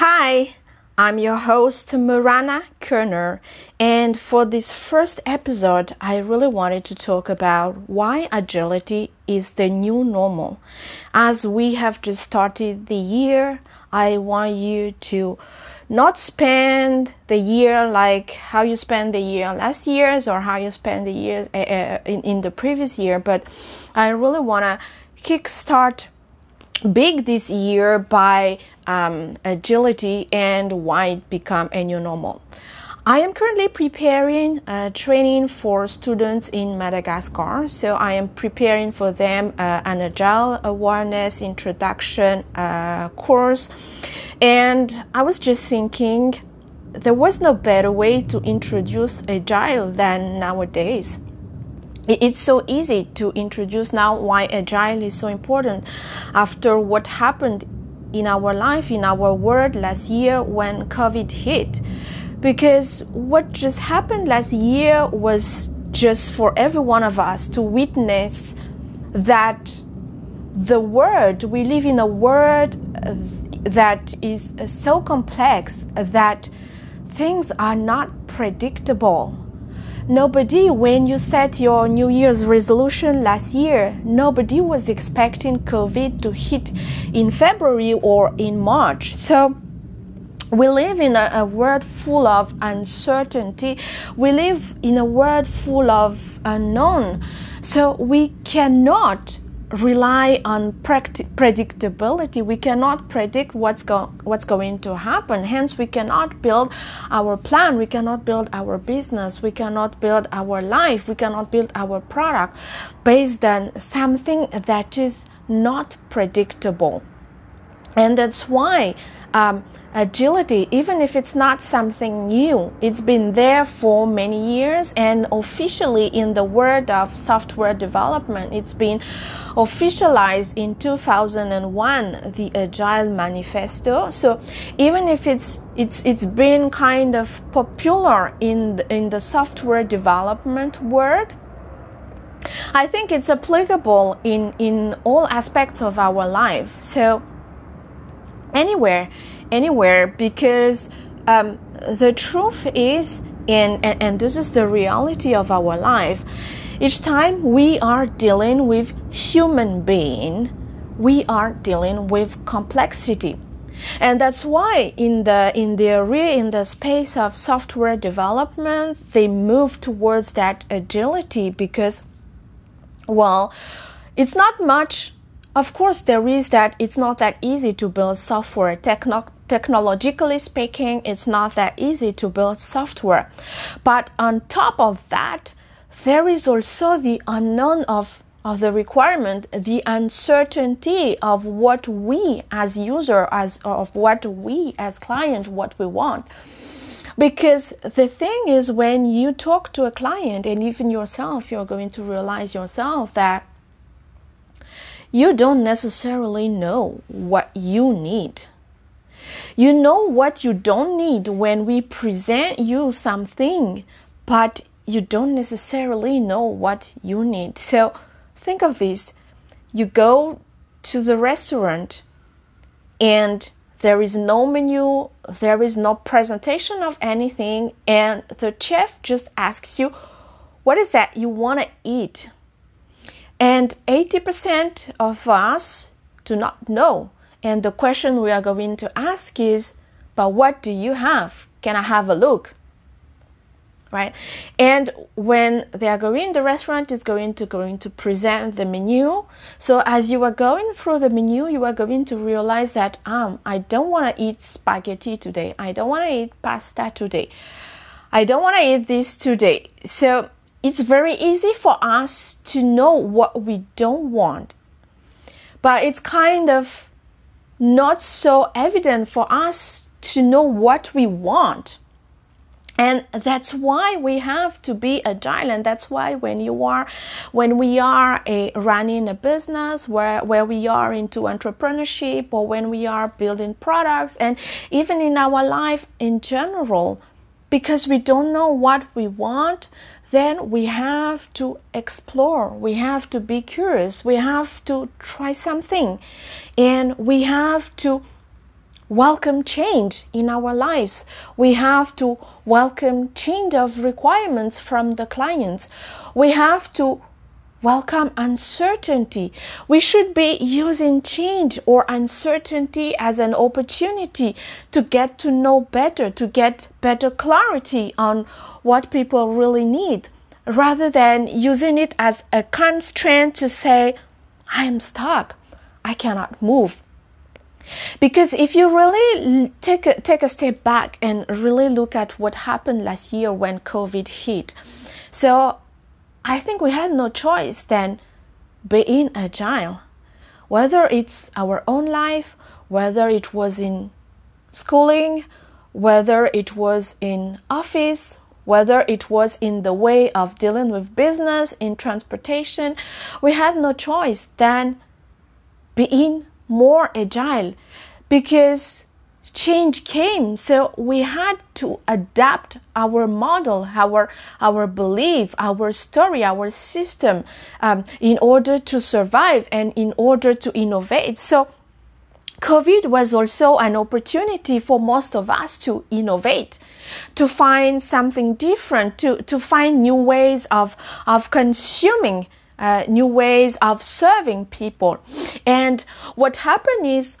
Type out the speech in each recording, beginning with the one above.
Hi, I'm your host Marana Kerner, and for this first episode, I really wanted to talk about why agility is the new normal. As we have just started the year, I want you to not spend the year like how you spent the year last year's or how you spent the years uh, in, in the previous year, but I really want to kickstart big this year by um, agility and why it become a new normal. I am currently preparing uh, training for students in Madagascar. So I am preparing for them uh, an agile awareness introduction uh, course. And I was just thinking there was no better way to introduce agile than nowadays it's so easy to introduce now why agile is so important after what happened in our life, in our world last year when COVID hit. Because what just happened last year was just for every one of us to witness that the world, we live in a world uh, that is so complex that things are not predictable Nobody, when you set your New Year's resolution last year, nobody was expecting COVID to hit in February or in March. So, we live in a, a, world full of uncertainty. We live in a world full of unknown. So we cannot rely on predictability. We cannot predict what's, go- what's going to happen. Hence, we cannot build our plan. We cannot build our business. We cannot build our life. We cannot build our product based on something that is not predictable. And that's why um, agility, even if it's not something new, it's been there for many years. And officially, in the world of software development, it's been officialized in 2001, the Agile Manifesto. So even if it's it's it's been kind of popular in the, in the software development world. I think it's applicable in, in all aspects of our life. So anywhere, anywhere, because um, the truth is, and, and, and this is the reality of our life, each time we are dealing with human being, we are dealing with complexity. And that's why in the in the area in the space of software development, they move towards that agility because well, it's not much of course, there is that it's not that easy to build software. Techno- technologically speaking, it's not that easy to build software. But on top of that, there is also the unknown of of the requirement, the uncertainty of what we as user, as of what we as client, what we want. Because the thing is, when you talk to a client, and even yourself, you're going to realize yourself that you don't necessarily know what you need. You know what you don't need when we present you something, but you don't necessarily know what you need. So think of this you go to the restaurant and there is no menu, there is no presentation of anything, and the chef just asks you, What is that you want to eat? And 80% of us do not know. And the question we are going to ask is, but what do you have? Can I have a look? Right? And when they are going, the restaurant is going to going to present the menu. So as you are going through the menu, you are going to realize that um, I don't want to eat spaghetti today. I don't want to eat pasta today. I don't want to eat this today. So it's very easy for us to know what we don't want, but it's kind of not so evident for us to know what we want. And that's why we have to be agile. And that's why when you are, when we are a, running a business, where, where we are into entrepreneurship or when we are building products and even in our life in general, because we don't know what we want, then we have to explore, we have to be curious, we have to try something, and we have to welcome change in our lives. We have to welcome change of requirements from the clients. We have to welcome uncertainty. We should be using change or uncertainty as an opportunity to get to know better, to get better clarity on what people really need, rather than using it as a constraint to say, I am stuck, I cannot move. Because if you really take a, take a step back and really look at what happened last year when COVID hit, so I think we had no choice than being agile. Whether it's our own life, whether it was in schooling, whether it was in office, whether it was in the way of dealing with business, in transportation, we had no choice than being more agile because change came. So we had to adapt our model our our belief our story our system um, in order to survive and in order to innovate. So covid was also an opportunity for most of us to innovate to find something different to to find new ways of of consuming uh, new ways of serving people. And what happened is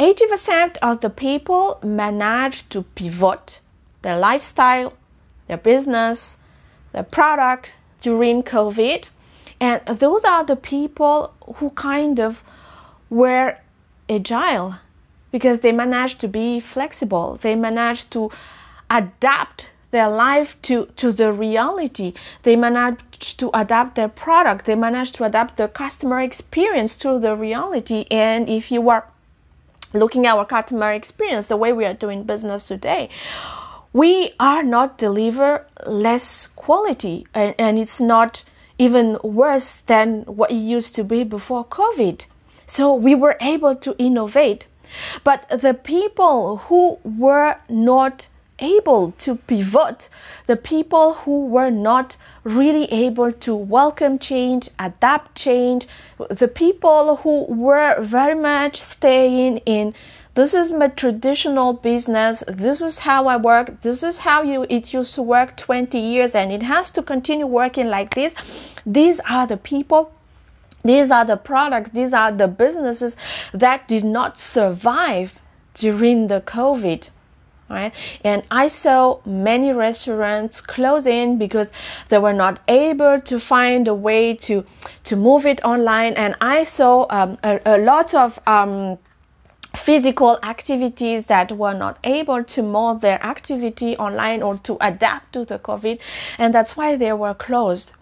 80% of the people manage to pivot their lifestyle, their business, their product during COVID. And those are the people who kind of were agile because they managed to be flexible. They managed to adapt their life to, to the reality. They managed to adapt their product. They managed to adapt the customer experience to the reality. And if you are looking at our customer experience, the way we are doing business today, we are not deliver less quality, and, and it's not even worse than what it used to be before COVID. So we were able to innovate. But the people who were not able to pivot, the people who were not really able to welcome change, adapt change, the people who were very much staying in this is my traditional business. This is how I work. This is how you it used to work 20 years and it has to continue working like this. These are the people these are the products, these are the businesses that did not survive during the COVID right? And I saw many restaurants closing because they were not able to find a way to to move it online. And I saw um, a, a, lot of um, physical activities that were not able to move their activity online or to adapt to the COVID, and that's why they were closed.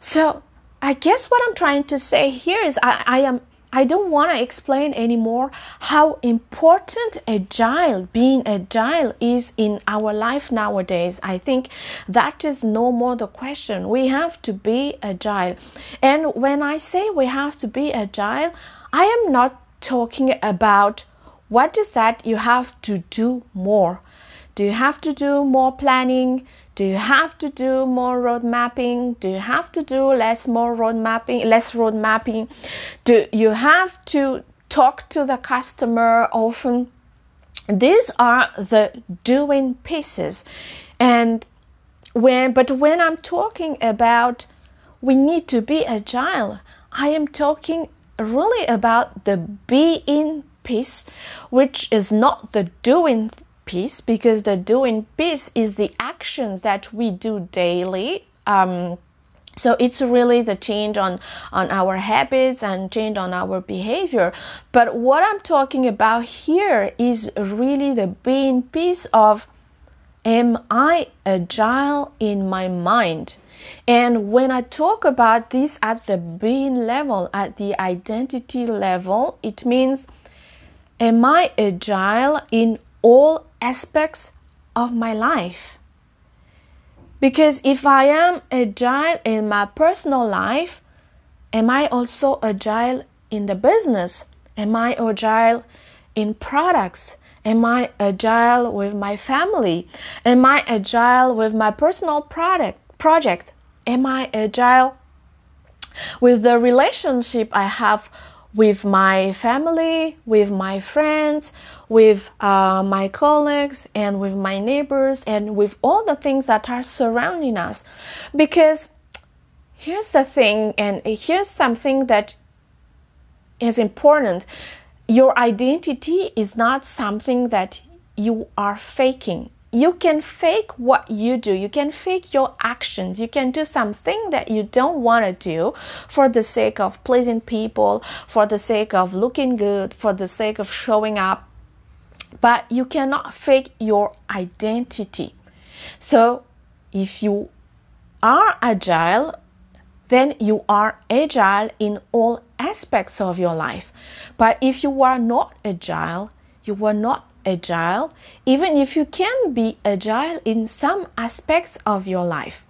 So I guess what I'm trying to say here is I, I am I don't want to explain anymore how important agile, being agile is in our life nowadays. I think that is no more the question. We have to be agile. And when I say we have to be agile, I am not talking about what is that you have to do more. Do you have to do more planning? Do you have to do more road mapping? Do you have to do less more road mapping, less road mapping? Do you have to talk to the customer often? These are the doing pieces. And when but when I'm talking about we need to be agile, I am talking really about the being piece, which is not the doing piece because the doing piece is the actions that we do daily. Um, so it's really the change on on our habits and change on our behavior but what i'm talking about here is really the being piece of am i agile in my mind and when i talk about this at the being level at the identity level it means am i agile in all aspects of my life. Because if I am agile in my personal life, am I also agile in the business? Am I agile in products? Am I agile with my family? Am I agile with my personal product project? Am I agile with the relationship I have with my family, with my friends, with uh, my colleagues, and with my neighbors, and with all the things that are surrounding us. Because here's the thing, and here's something that is important your identity is not something that you are faking you can fake what you do. You can fake your actions. You can do something that you don't want to do for the sake of pleasing people, for the sake of looking good, for the sake of showing up. But you cannot fake your identity. So if you are agile, then you are agile in all aspects of your life. But if you are not agile, you are not agile, even if you can be agile in some aspects of your life.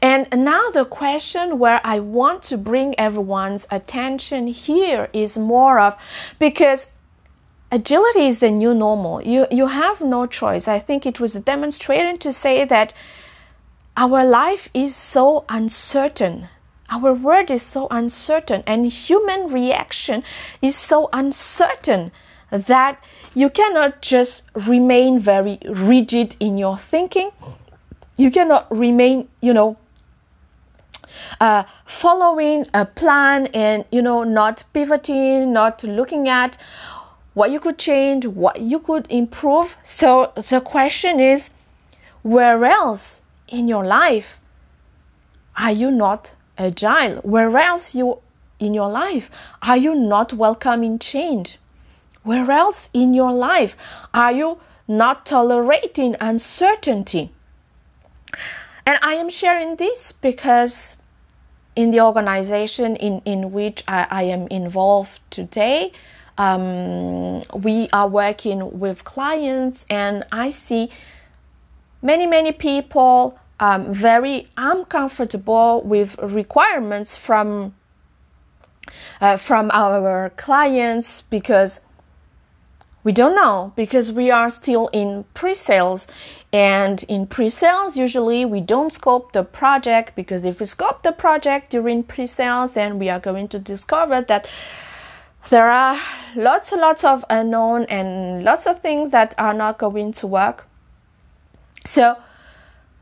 And now, the question where I want to bring everyone's attention here is more of because agility is the new normal. You, you have no choice. I think it was demonstrated to say that our life is so uncertain. Our world is so uncertain, and human reaction is so uncertain that you cannot just remain very rigid in your thinking. You cannot remain, you know, uh, following a plan and, you know, not pivoting, not looking at what you could change, what you could improve. So the question is where else in your life are you not agile? Where else you in your life are you not welcoming change? Where else in your life are you not tolerating uncertainty? And I am sharing this because in the organization in, in which I, I am involved today, um, we are working with clients, and I see many, many people um, very uncomfortable with requirements from uh, from our clients because we don't know because we are still in pre-sales. And in pre-sales usually we don't scope the project because if we scope the project during pre-sales then we are going to discover that there are lots and lots of unknown and lots of things that are not going to work. So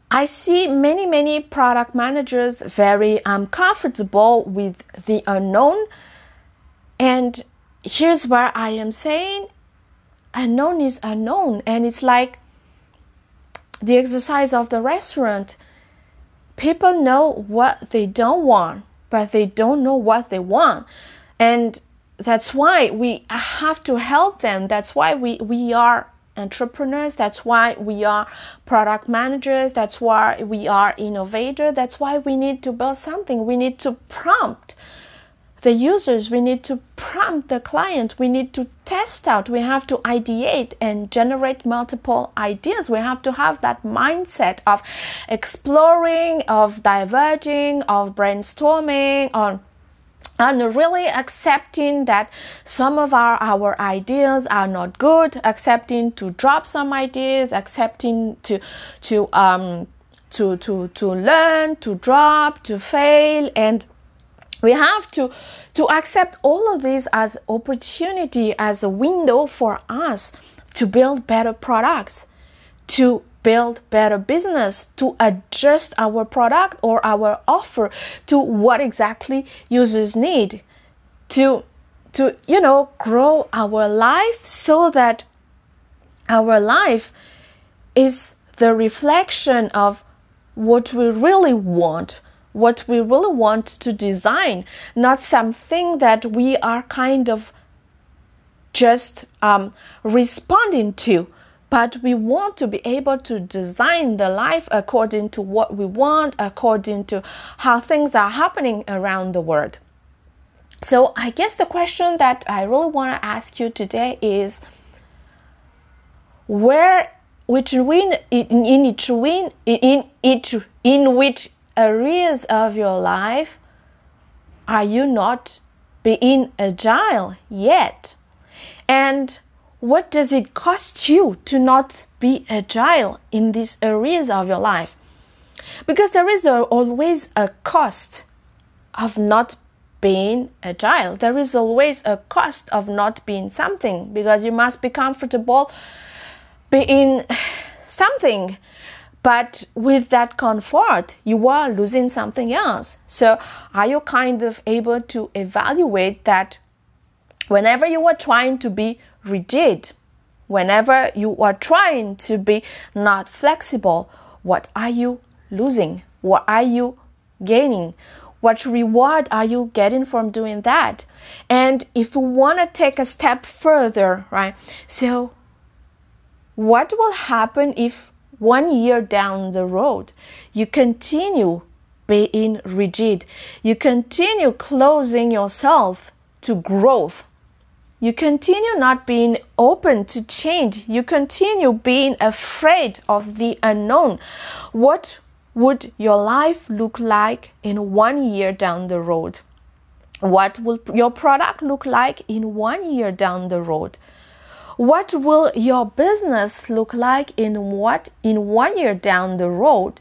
I see many, many product managers very um, uncomfortable with the unknown. And here's where I am saying unknown is unknown and it's like the exercise of the restaurant. People know what they don't want but they don't know what they want. And that's why we have to help them. That's why we we are entrepreneurs. That's why we are product managers. That's why we are innovators that's why we need to build something. We need to prompt the users, we need to prompt the client, we need to test out, we have to ideate and generate multiple ideas. We have to have that mindset of exploring, of diverging, of brainstorming, on and really accepting that some of our, our ideas are not good, accepting to drop some ideas, accepting to to um to to to learn, to drop, to fail and we have to to accept all of this as opportunity as a window for us to build better products to build better business to adjust our product or our offer to what exactly users need to to you know grow our life so that our life is the reflection of what we really want what we really want to design, not something that we are kind of just um, responding to. But we want to be able to design the life according to what we want, according to how things are happening around the world. So, I guess the question that I really want to ask you today is where which win in, each win in each in which areas of your life are you not being agile yet? And what does it cost you to not be agile in these areas of your life? Because there is always a cost of not being agile. There is always a cost of not being something because you must be comfortable being something. But with that comfort, you are losing something else. So, are you kind of able to evaluate that whenever you are trying to be rigid, whenever you are trying to be not flexible, what are you losing? What are you gaining? What reward are you getting from doing that? And if you want to take a step further, right? So, what will happen if one year down the road you continue being rigid? You continue closing yourself to growth. You continue not being open to change. You continue being afraid of the unknown. What would your life look like in one year down the road? What will your product look like in one year down the road? What will your business look like in what in one year down the road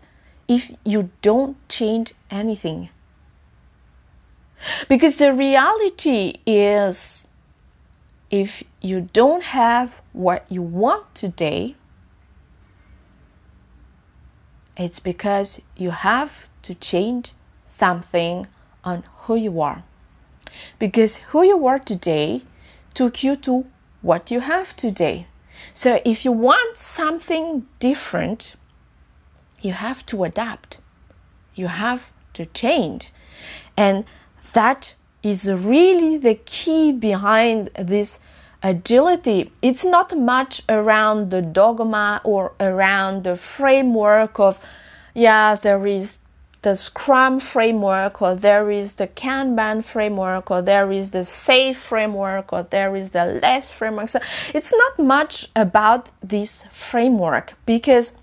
if you don't change anything? Because the reality is if you don't have what you want today, it's because you have to change something on who you are. Because who you are today took you to what you have today. So if you want something different, you have to adapt. You have to change. And that is really the key behind this agility. It's not much around the dogma or around the framework of, yeah, there is the Scrum framework, or there is the Kanban framework, or there is the SAFe framework, or there is the LESS framework. So it's not much about this framework because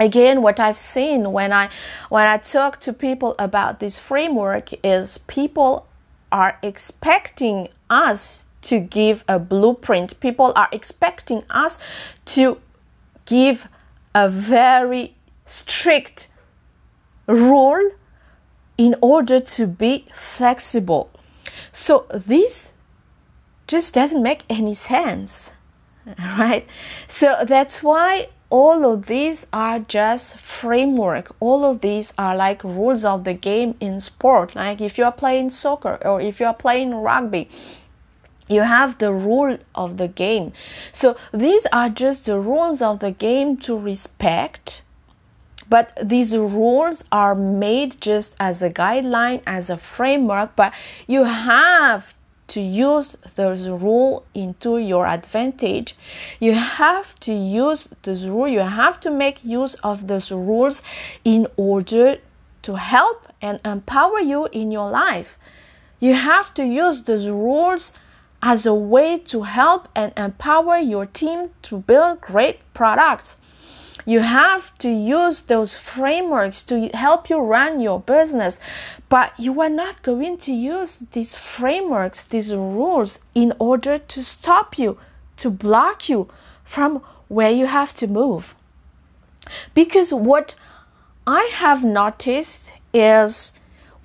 again what i've seen when i when i talk to people about this framework is people are expecting us to give a blueprint. People are expecting us to give a very strict rule in order to be flexible. So this just doesn't make any sense, right? So that's why all of these are just framework all of these are like rules of the game in sport like if you are playing soccer or if you are playing rugby you have the rule of the game. So these are just the rules of the game to respect. But these rules are made just as a guideline, as a framework, but you have to use those rule into your advantage. You have to use this rule, you have to make use of those rules in order to help and empower you in your life. You have to use those rules as a way to help and empower your team to build great products. You have to use those frameworks to help you run your business, but you are not going to use these frameworks, these rules, in order to stop you, to block you from where you have to move. Because what I have noticed is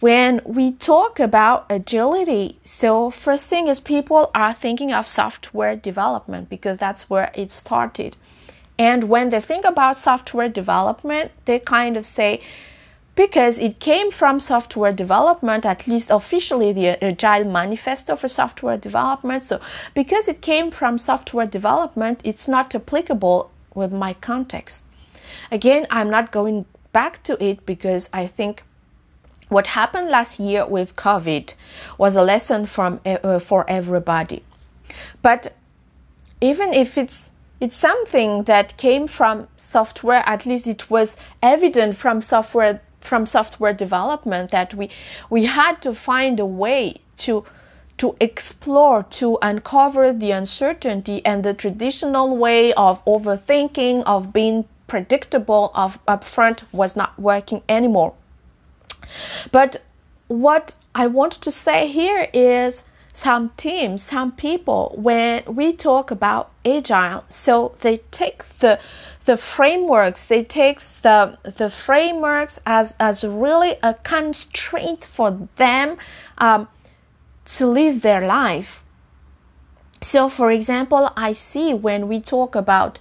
when we talk about agility, so first thing is people are thinking of software development because that's where it started. And when they think about software development, they kind of say, because it came from software development, at least officially the Agile Manifesto for Software Development. So, because it came from software development, it's not applicable with my context. Again, I'm not going back to it because I think what happened last year with COVID was a lesson from uh, for everybody. But even if it's it's something that came from software, at least it was evident from software from software development that we we had to find a way to to explore, to uncover the uncertainty and the traditional way of overthinking, of being predictable, of upfront was not working anymore. But what I want to say here is some teams, some people, when we talk about agile, so they take the the frameworks, they take the the frameworks as as really a constraint for them um, to live their life. So, for example, I see when we talk about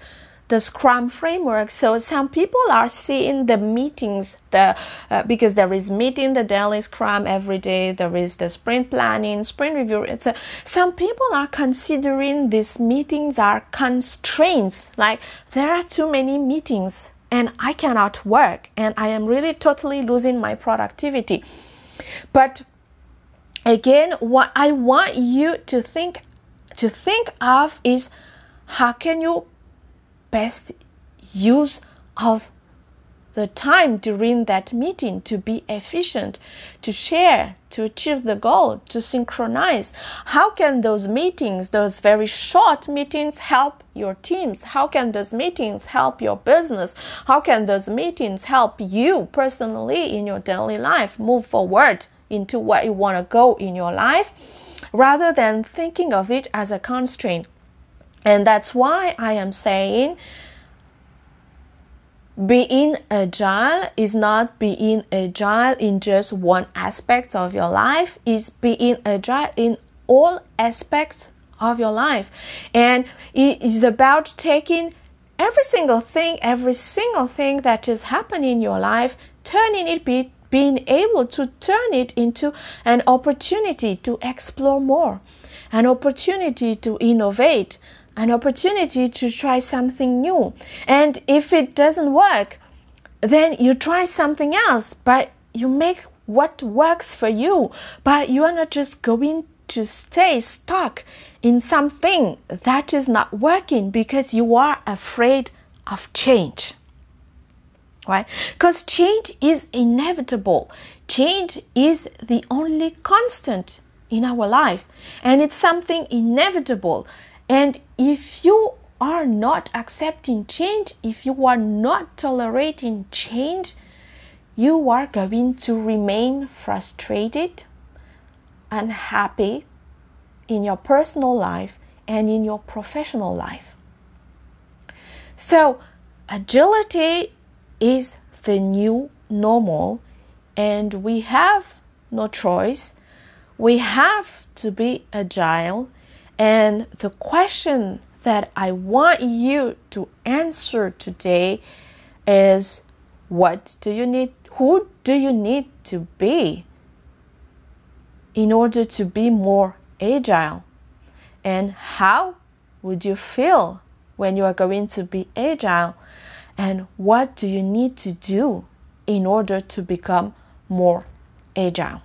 the Scrum framework. So some people are seeing the meetings, the uh, because there is meeting the daily Scrum every day. There is the sprint planning, sprint review. It's a, some people are considering these meetings are constraints. Like there are too many meetings and I cannot work and I am really totally losing my productivity. But again, what I want you to think to think of is how can you best use of the time during that meeting to be efficient, to share, to achieve the goal, to synchronize. How can those meetings, those very short meetings, help your teams? How can those meetings help your business? How can those meetings help you personally in your daily life move forward into what you want to go in your life rather than thinking of it as a constraint? And that's why I am saying being agile is not being agile in just one aspect of your life, is being agile in all aspects of your life. And it is about taking every single thing, every single thing that is happening in your life, turning it be being able to turn it into an opportunity to explore more, an opportunity to innovate, an opportunity to try something new. And if it doesn't work, then you try something else, but you make what works for you. But you are not just going to stay stuck in something that is not working because you are afraid of change. Right? Because change is inevitable. Change is the only constant in our life, and it's something inevitable and if you are not accepting change, if you are not tolerating change, you are going to remain frustrated, unhappy in your personal life and in your professional life. So, agility is the new normal, and we have no choice. We have to be agile and the question that I want you to answer today is what do you need? Who do you need to be in order to be more agile? And how would you feel when you are going to be agile? And what do you need to do in order to become more agile?